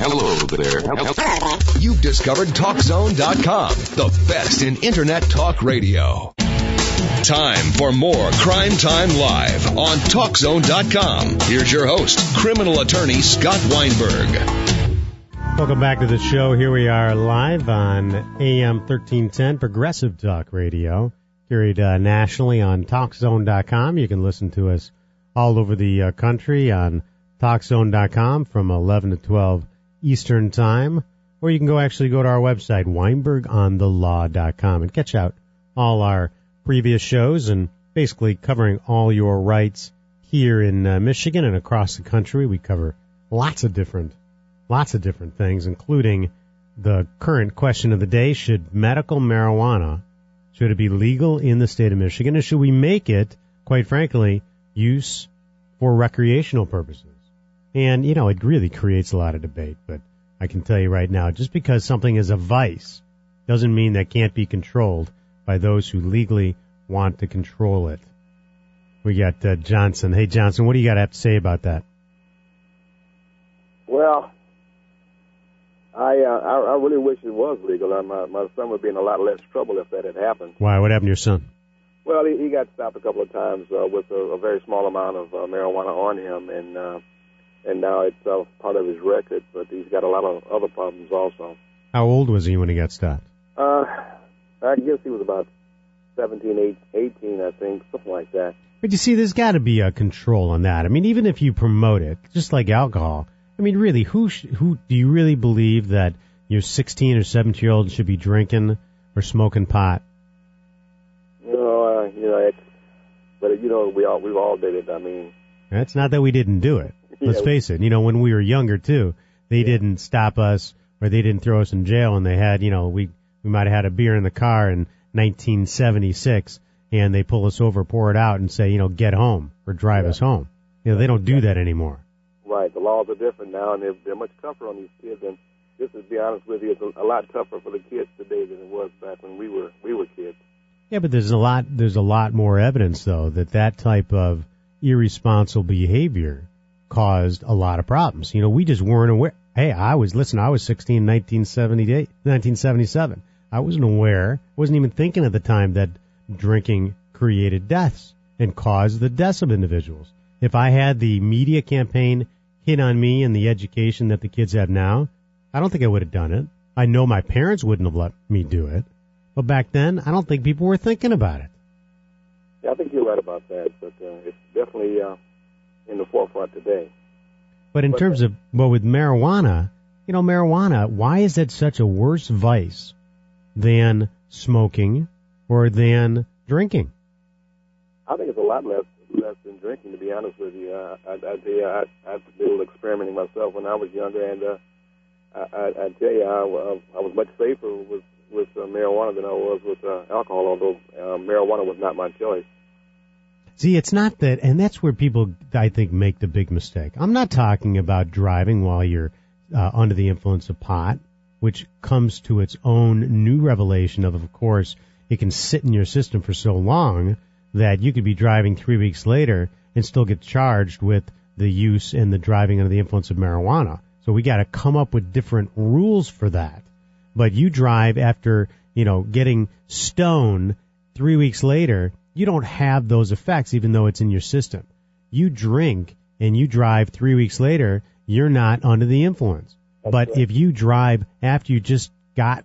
Hello there. You've discovered TalkZone.com, the best in Internet talk radio. Time for more Crime Time Live on TalkZone.com. Here's your host, criminal attorney Scott Weinberg. Welcome back to the show. Here we are live on AM 1310 Progressive Talk Radio, carried uh, nationally on TalkZone.com. You can listen to us all over the uh, country on TalkZone.com from 11 to 12 Eastern Time, or you can go actually go to our website, WeinbergOnTheLaw.com, and catch out all our previous shows and basically covering all your rights here in uh, Michigan and across the country. We cover lots of different, lots of different things, including the current question of the day: Should medical marijuana should it be legal in the state of Michigan, or should we make it, quite frankly, use for recreational purposes? And, you know, it really creates a lot of debate, but I can tell you right now, just because something is a vice doesn't mean that can't be controlled by those who legally want to control it. We got uh, Johnson. Hey, Johnson, what do you got to have to say about that? Well, I, uh, I I really wish it was legal. Uh, my my son would be in a lot less trouble if that had happened. Why? What happened to your son? Well, he, he got stopped a couple of times uh, with a, a very small amount of uh, marijuana on him, and uh, and now it's uh, part of his record. But he's got a lot of other problems also. How old was he when he got stopped? Uh, I guess he was about 17, 18, I think, something like that. But you see, there's got to be a control on that. I mean, even if you promote it, just like alcohol. I mean, really, who sh- who do you really believe that your 16 or 17 year old should be drinking or smoking pot? Know, uh, you know, it's, but you know, we all we've all did it. I mean, It's not that we didn't do it. Let's Yeah. face it. You know, when we were younger too, they didn't stop us or they didn't throw us in jail, and they had, you know, we we might have had a beer in the car in 1976, and they pull us over, pour it out, and say, you know, get home or drive us home. You know, they don't do that anymore. right? The laws are different now, and they're, they're much tougher on these kids. And just to be honest with you, it's a, a lot tougher for the kids today than it was back when we were we were kids. Yeah, but there's a lot there's a lot more evidence though that that type of irresponsible behavior caused a lot of problems. You know, we just weren't aware. Hey, I was listen, I was 16 1978 1977. I wasn't aware, wasn't even thinking at the time that drinking created deaths and caused the deaths of individuals. If I had the media campaign hit on me and the education that the kids have now, I don't think I would have done it. I know my parents wouldn't have let me do it. But back then, I don't think people were thinking about it. Yeah, I think you're right about that, but uh, it's definitely uh, in the forefront today. But in But- terms of, well, with marijuana, you know, marijuana, why is it such a worse vice than smoking or than drinking? I think it's a lot less less than drinking, to be honest with you. Uh, I, I tell you, I, I did a little experimenting myself when I was younger, and uh, I, I, I tell you, I, I was much safer with with uh, marijuana than I was with uh, alcohol. Although uh, marijuana was not my choice. See, it's not that, and that's where people, I think, make the big mistake. I'm not talking about driving while you're uh, under the influence of pot, which comes to its own new revelation of, of course, it can sit in your system for so long that you could be driving three weeks later and still get charged with the use and the driving under the influence of marijuana. So we got to come up with different rules for that. But you drive after, you know, getting stoned three weeks later, you don't have those effects even though it's in your system. You drink and you drive three weeks later, you're not under the influence. But if you drive after you just got,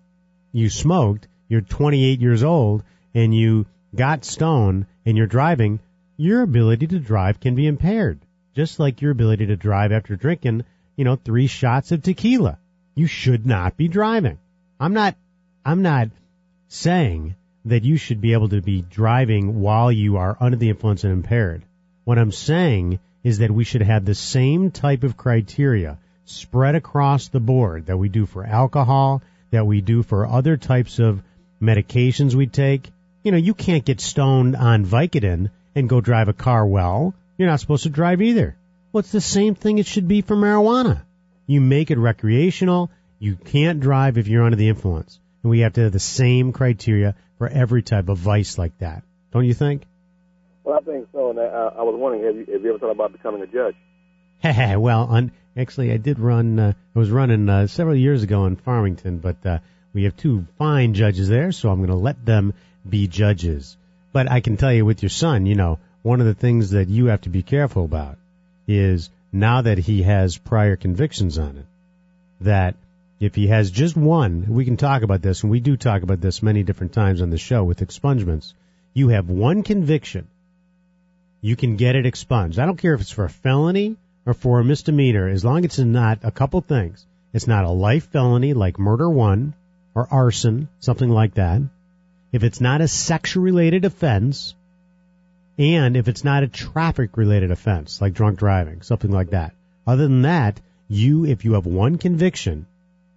you smoked, you're 28 years old and you got stoned and you're driving, your ability to drive can be impaired. Just like your ability to drive after drinking, you know, three shots of tequila. You should not be driving. I'm not, I'm not saying that you should be able to be driving while you are under the influence and impaired. What I'm saying is that we should have the same type of criteria spread across the board that we do for alcohol, that we do for other types of medications we take. You know, you can't get stoned on Vicodin and go drive a car well. You're not supposed to drive either. Well, it's the same thing it should be for marijuana. You make it recreational. You can't drive if you're under the influence. And we have to have the same criteria for every type of vice like that. Don't you think? Well, I think so. And I, I was wondering, have you, have you ever thought about becoming a judge? well, un, Actually, I did run. Uh, I was running uh, several years ago in Farmington, but uh, we have two fine judges there, so I'm going to let them be judges. But I can tell you, with your son, you know, one of the things that you have to be careful about is now that he has prior convictions on it, that if he has just one, we can talk about this, and we do talk about this many different times on the show with expungements. You have one conviction, you can get it expunged. I don't care if it's for a felony or for a misdemeanor, as long as it's not a couple things. It's not a life felony like murder one or arson, something like that. If it's not a sex related offense, and if it's not a traffic related offense like drunk driving, something like that. Other than that, you, if you have one conviction,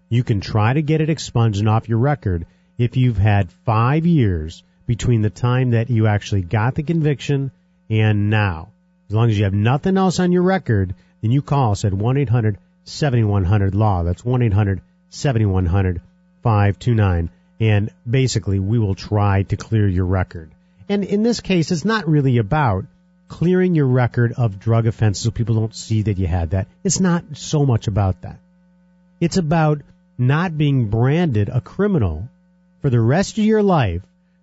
you can try to get it expunged and off your record if you've had five years between the time that you actually got the conviction and now. As long as you have nothing else on your record, then you call us at 1-800-7100-LAW. That's 1-800-7100-529. And basically, we will try to clear your record. And in this case, it's not really about clearing your record of drug offenses so people don't see that you had that. It's not so much about that. It's about not being branded a criminal for the rest of your life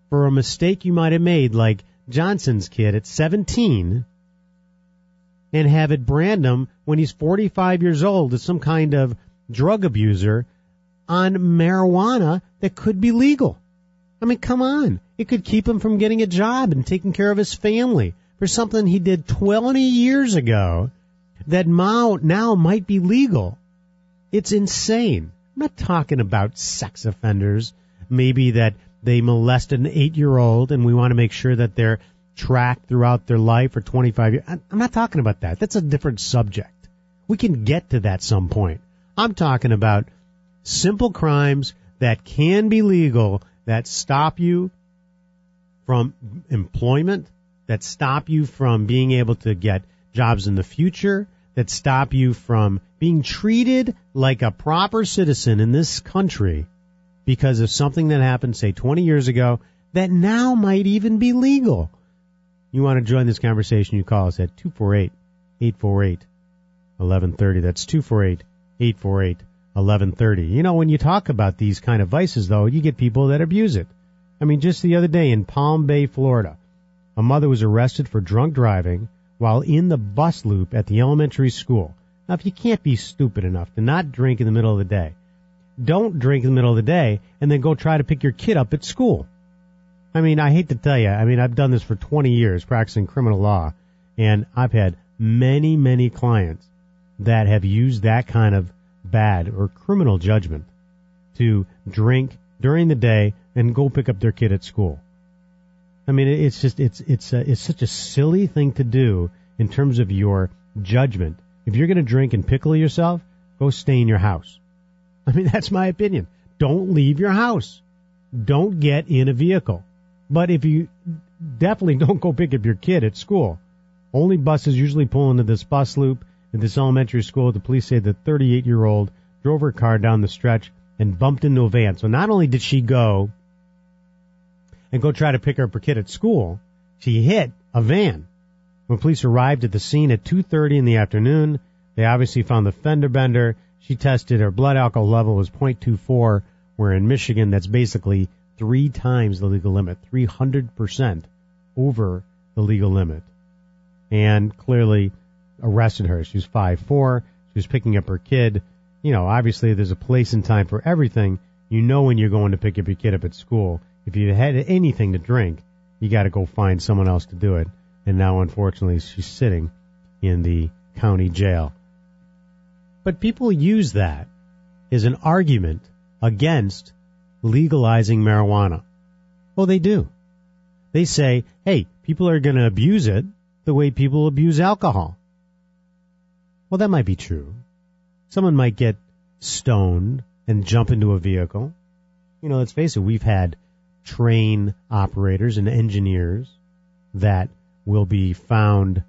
for a mistake you might have made, like Johnson's kid at 17, and have it brand him when he's 45 years old as some kind of drug abuser on marijuana that could be legal. I mean, come on. It could keep him from getting a job and taking care of his family for something he did 20 years ago that now, might be legal. It's insane. I'm not talking about sex offenders, maybe that they molested an eight year old and we want to make sure that they're tracked throughout their life for 25 years. I'm not talking about that. That's a different subject. We can get to that some point. I'm talking about simple crimes that can be legal that stop you from employment, that stop you from being able to get jobs in the future, that stop you from being treated like a proper citizen in this country because of something that happened, say, 20 years ago, that now might even be legal. You want to join this conversation, you call us at 248 848 1130. That's 248 848 1130. You know, when you talk about these kind of vices, though, you get people that abuse it. I mean, just the other day in Palm Bay, Florida, a mother was arrested for drunk driving while in the bus loop at the elementary school. Now, if you can't be stupid enough to not drink in the middle of the day, don't drink in the middle of the day and then go try to pick your kid up at school. I mean, I hate to tell you, I mean, I've done this for 20 years practicing criminal law, and I've had many, many clients that have used that kind of bad or criminal judgment to drink during the day and go pick up their kid at school. I mean, it's just it's it's uh, it's such a silly thing to do in terms of your judgment. If you're going to drink and pickle yourself, go stay in your house. I mean, that's my opinion. Don't leave your house. Don't get in a vehicle. But if you definitely don't go pick up your kid at school. Only buses usually pull into this bus loop at this elementary school. The police say the 38 year old drove her car down the stretch and bumped into a van. So not only did she go and go try to pick up her kid at school, she hit a van. When police arrived at the scene at 2.30 in the afternoon, they obviously found the fender bender. She tested her blood alcohol level was 0.24, where in Michigan that's basically three times the legal limit, 300% over the legal limit. And clearly arrested her. She was 5'4". She was picking up her kid. You know, obviously there's a place and time for everything. You know when you're going to pick up your kid up at school. If you had anything to drink, you got to go find someone else to do it. And now, unfortunately, she's sitting in the county jail. But people use that as an argument against legalizing marijuana. Well, they do. They say, hey, people are going to abuse it the way people abuse alcohol. Well, that might be true. Someone might get stoned and jump into a vehicle. You know, let's face it, we've had train operators and engineers that will be found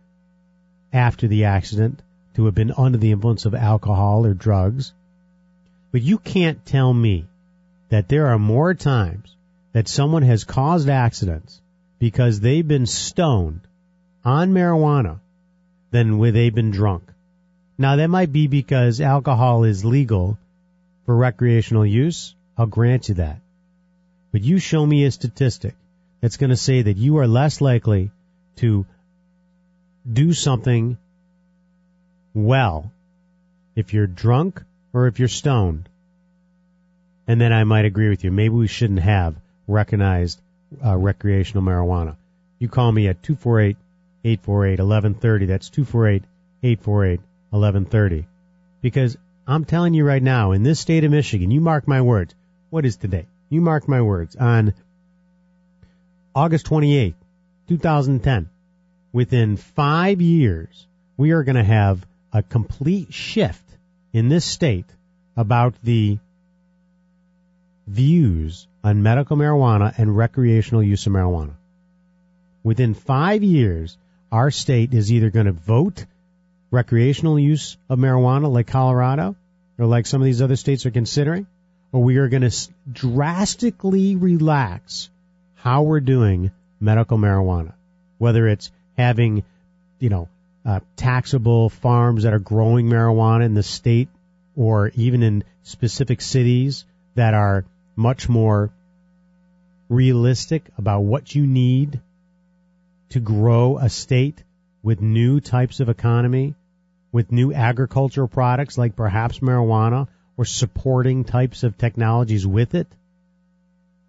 after the accident to have been under the influence of alcohol or drugs. But you can't tell me that there are more times that someone has caused accidents because they've been stoned on marijuana than where they've been drunk. Now that might be because alcohol is legal for recreational use. I'll grant you that. But you show me a statistic that's going to say that you are less likely to do something well if you're drunk or if you're stoned. And then I might agree with you. Maybe we shouldn't have recognized uh, recreational marijuana. You call me at 248 848 1130. That's 248 848 1130. Because I'm telling you right now, in this state of Michigan, you mark my words. What is today? You mark my words. On August 28th, 2010, within five years, we are going to have a complete shift in this state about the views on medical marijuana and recreational use of marijuana. Within five years, our state is either going to vote recreational use of marijuana like Colorado or like some of these other states are considering, or we are going to drastically relax how we're doing medical marijuana, whether it's having, you know, uh, taxable farms that are growing marijuana in the state or even in specific cities that are much more realistic about what you need to grow a state with new types of economy, with new agricultural products like perhaps marijuana or supporting types of technologies with it.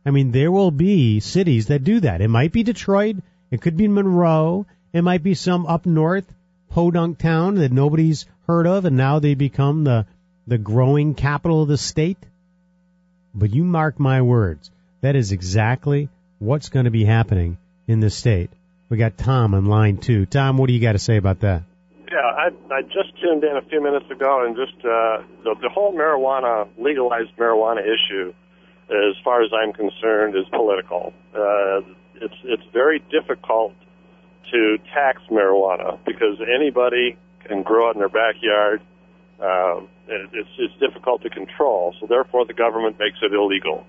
I mean, there will be cities that do that. It might be Detroit. It could be Monroe. It might be some up north podunk town that nobody's heard of and now they become the, the growing capital of the state. But you mark my words. That is exactly what's going to be happening in this state. We got Tom on line two. Tom, what do you got to say about that? Yeah, I, I just tuned in a few minutes ago, and just uh, the, the whole marijuana, legalized marijuana issue, as far as I'm concerned, is political. Uh, it's it's very difficult to tax marijuana because anybody can grow it in their backyard. Um, it, it's it's difficult to control, so therefore the government makes it illegal.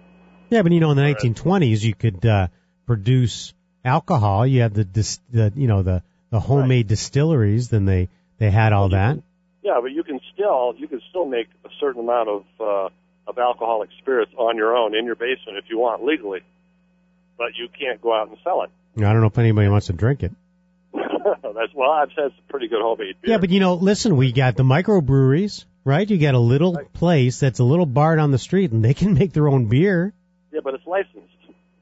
Yeah, but you know, in the 1920s, you could uh, produce alcohol. You had the, dis- the you know the the homemade right. distilleries. Then they they had all that. Yeah, but you can still you can still make a certain amount of uh, of alcoholic spirits on your own in your basement if you want legally, but you can't go out and sell it. I don't know if anybody wants to drink it. That's well, I've said it's pretty good homemade beer. Yeah, but you know, listen, we got the microbreweries, right? You got a little place that's a little bar down the street, and they can make their own beer. Yeah, but it's licensed.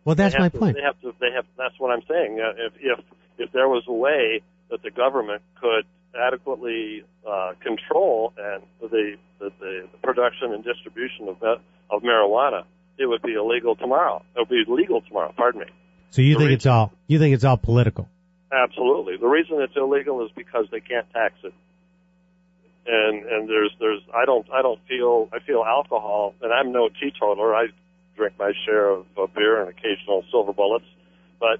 Well, that's my to, point. They have to. They have. That's what I'm saying. Uh, if if if there was a way that the government could adequately uh, control and the, the the production and distribution of of marijuana, it would be illegal tomorrow. It would be legal tomorrow. Pardon me. So you the think reason, it's all you think it's all political? Absolutely. The reason it's illegal is because they can't tax it. And and there's there's I don't I don't feel I feel alcohol and I'm no teetotaler. I drink my share of, of beer and occasional silver bullets, but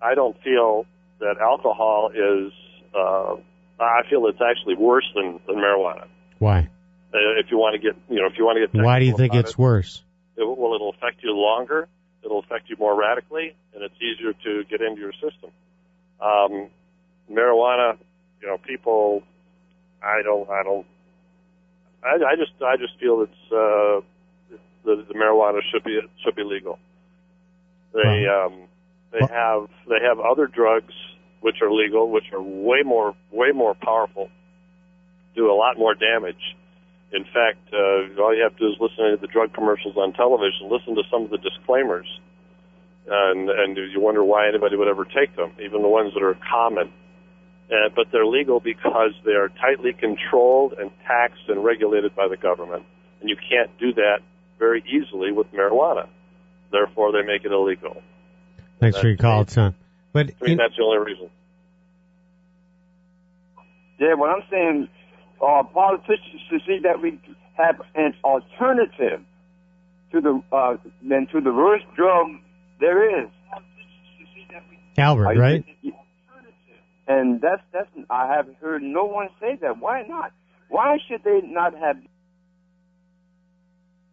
I don't feel that alcohol is. Uh, I feel it's actually worse than, than marijuana. Why? Uh, if you want to get, you know, if you want to get. Why do you think it's it, worse? It, well, it'll affect you longer. It'll affect you more radically, and it's easier to get into your system. Um, marijuana, you know, people. I don't. I don't. I, I just. I just feel it's. Uh, the, the marijuana should be should be legal. They um, they have they have other drugs which are legal, which are way more way more powerful, do a lot more damage. In fact, uh, all you have to do is listen to the drug commercials on television. Listen to some of the disclaimers, and and you wonder why anybody would ever take them, even the ones that are common. Uh, but they're legal because they are tightly controlled and taxed and regulated by the government, and you can't do that very easily with marijuana. Therefore, they make it illegal. Thanks for your call, son. But I mean, in, that's the only reason. Yeah, what I'm saying, uh, politicians should see that we have an alternative to the uh, than to the worst drug there is. Albert, right? And that's that's I haven't heard no one say that. Why not? Why should they not have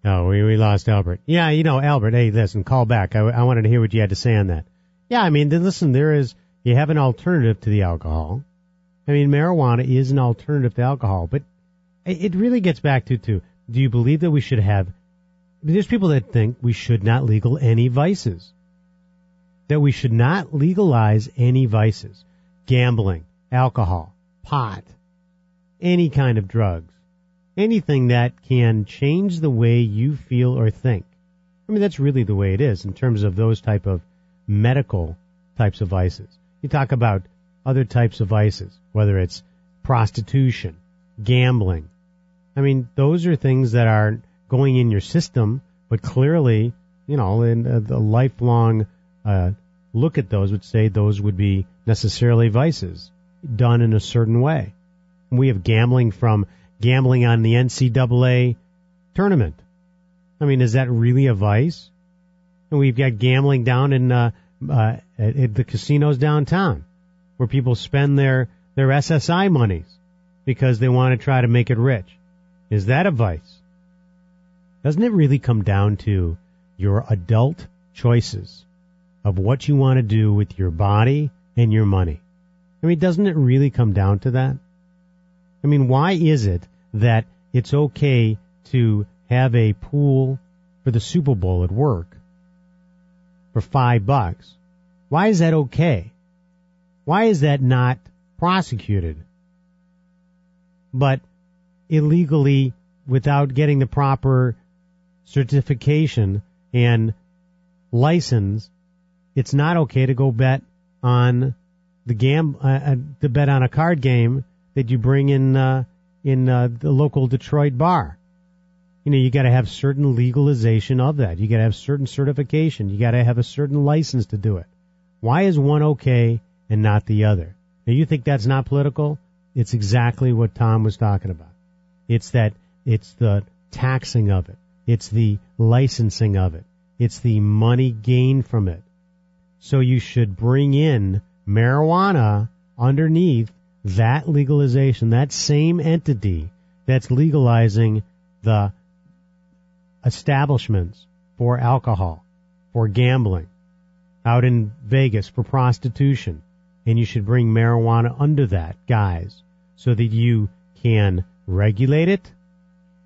Oh, we, we lost Albert. Yeah, you know, Albert, hey, listen, call back. I, I wanted to hear what you had to say on that. Yeah, I mean, then listen, there is, you have an alternative to the alcohol. I mean, marijuana is an alternative to alcohol, but it really gets back to, to do you believe that we should have, there's people that think we should not legal any vices. That we should not legalize any vices. Gambling, alcohol, pot, any kind of drugs, anything that can change the way you feel or think. I mean, that's really the way it is in terms of those type of medical types of vices. You talk about other types of vices, whether it's prostitution, gambling. I mean, those are things that are going in your system, but clearly, you know, in uh, the lifelong uh, look at those would say those would be necessarily vices done in a certain way. We have gambling from gambling on the NCAA tournament. I mean, is that really a vice? And we've got gambling down in uh, uh, at, the casinos downtown, where people spend their their SSI monies because they want to try to make it rich. Is that a vice? Doesn't it really come down to your adult choices of what you want to do with your body and your money? I mean, doesn't it really come down to that? I mean, why is it that it's okay to have a pool for the Super Bowl at work for five bucks? Why is that okay? Why is that not prosecuted? But illegally, without getting the proper certification and license, it's not okay to go bet on the gam uh, uh, to bet on a card game that you bring in uh, in uh, the local Detroit bar. You know, you got to have certain legalization of that. You got to have certain certification. You got to have a certain license to do it. Why is one okay and not the other? Now, you think that's not political? It's exactly what Tom was talking about. It's that it's the taxing of it. It's the licensing of it. It's the money gained from it. So you should bring in marijuana underneath that legalization, that same entity that's legalizing the establishments for alcohol, for gambling, out in Vegas for prostitution. And you should bring marijuana under that, guys, so that you can regulate it,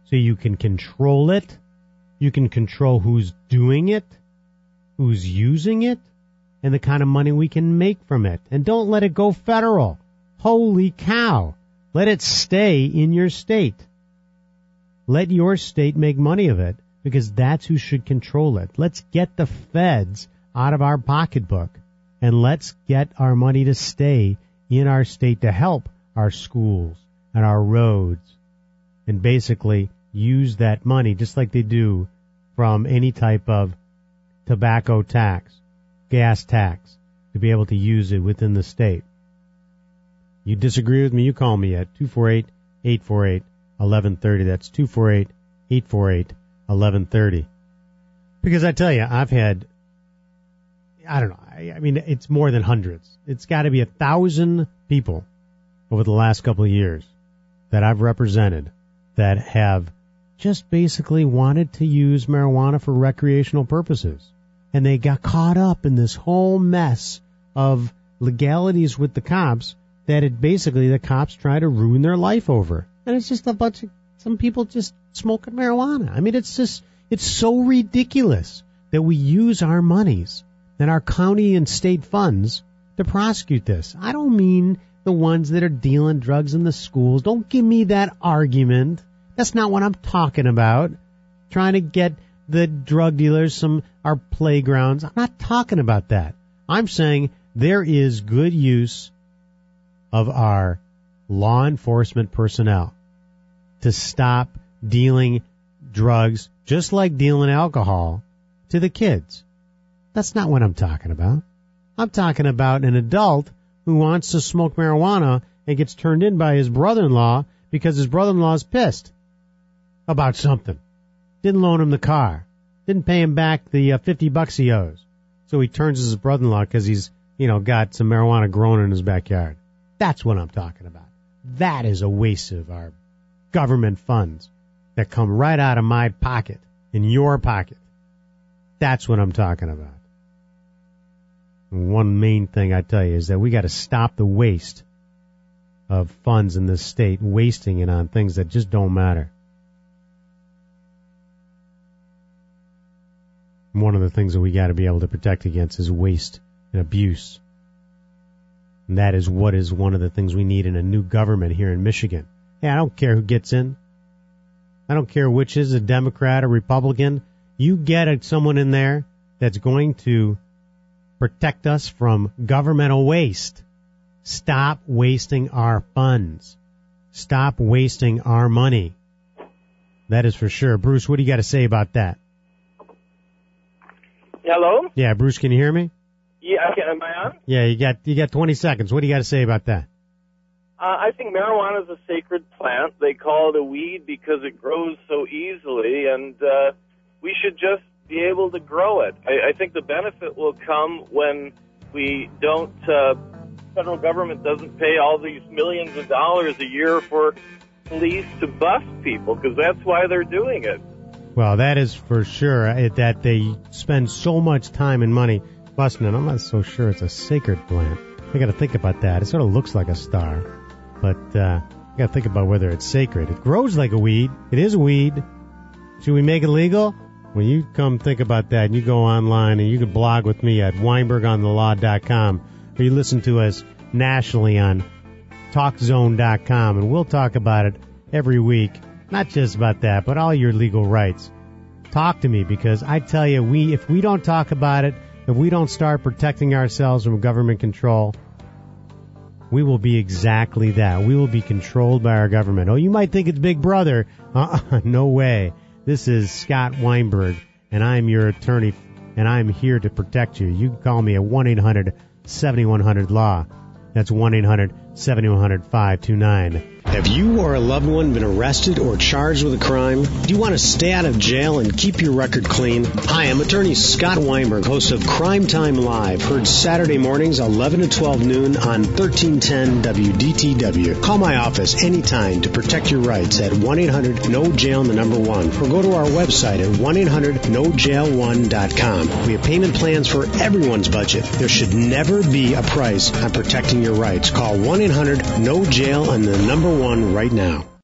so you can control it, you can control who's doing it, who's using it, and the kind of money we can make from it. And don't let it go federal. Holy cow. Let it stay in your state. Let your state make money of it because that's who should control it. Let's get the feds out of our pocketbook and let's get our money to stay in our state to help our schools and our roads and basically use that money just like they do from any type of tobacco tax, gas tax, to be able to use it within the state. You disagree with me, you call me at 248 848 1130. That's 248 848 1130. Because I tell you, I've had, I don't know, I, I mean, it's more than hundreds. It's got to be a thousand people over the last couple of years that I've represented that have just basically wanted to use marijuana for recreational purposes. And they got caught up in this whole mess of legalities with the cops that it basically the cops try to ruin their life over. And it's just a bunch of some people just smoking marijuana. I mean, it's just, it's so ridiculous that we use our monies and our county and state funds to prosecute this. I don't mean the ones that are dealing drugs in the schools. Don't give me that argument. That's not what I'm talking about. Trying to get the drug dealers some our playgrounds. I'm not talking about that. I'm saying there is good use of our law enforcement personnel to stop dealing drugs just like dealing alcohol to the kids. That's not what I'm talking about. I'm talking about an adult who wants to smoke marijuana and gets turned in by his brother-in-law because his brother-in-law is pissed about something. Didn't loan him the car. Didn't pay him back the uh, 50 bucks he owes. So he turns his brother-in-law because he's, you know, got some marijuana growing in his backyard. That's what I'm talking about. That is a waste of our government funds that come right out of my pocket, in your pocket. That's what I'm talking about. One main thing I tell you is that we got to stop the waste of funds in this state, wasting it on things that just don't matter. One of the things that we got to be able to protect against is waste and abuse. And that is what is one of the things we need in a new government here in Michigan. Hey, I don't care who gets in. I don't care which is a Democrat or Republican. You get someone in there that's going to protect us from governmental waste. Stop wasting our funds. Stop wasting our money. That is for sure. Bruce, what do you got to say about that? Hello? Yeah, Bruce, can you hear me? Yeah, okay, am I on? Yeah, you got you got 20 seconds. What do you got to say about that? Uh, I think marijuana is a sacred plant. They call it a weed because it grows so easily, and uh, we should just be able to grow it. I, I think the benefit will come when we don't, uh, federal government doesn't pay all these millions of dollars a year for police to bust people, because that's why they're doing it. Well, that is for sure. uh, That they spend so much time and money busting it. I'm not so sure it's a sacred plant. I got to think about that. It sort of looks like a star, but uh, I got to think about whether it's sacred. It grows like a weed. It is a weed. Should we make it legal? When you come think about that, and you go online and you can blog with me at WeinbergOnTheLaw.com, or you listen to us nationally on TalkZone.com, and we'll talk about it every week. Not just about that, but all your legal rights. Talk to me because I tell you, we if we don't talk about it, if we don't start protecting ourselves from government control, we will be exactly that. We will be controlled by our government. Oh, you might think it's Big Brother. Uh-uh, no way. This is Scott Weinberg, and I'm your attorney, and I'm here to protect you. You can call me at 1-800-7100-LAW. That's 1-800-7100-529. Have you or a loved one been arrested or charged with a crime? Do you want to stay out of jail and keep your record clean? Hi, I'm attorney Scott Weinberg, host of Crime Time Live, heard Saturday mornings 11 to 12 noon on 1310 WDTW. Call my office anytime to protect your rights at 1-800-NO-JAIL the number one or go to our website at 1-800-NOJAIL1.com. We have payment plans for everyone's budget. There should never be a price on protecting your rights. Call 1-800-NO-JAIL and the number one right now.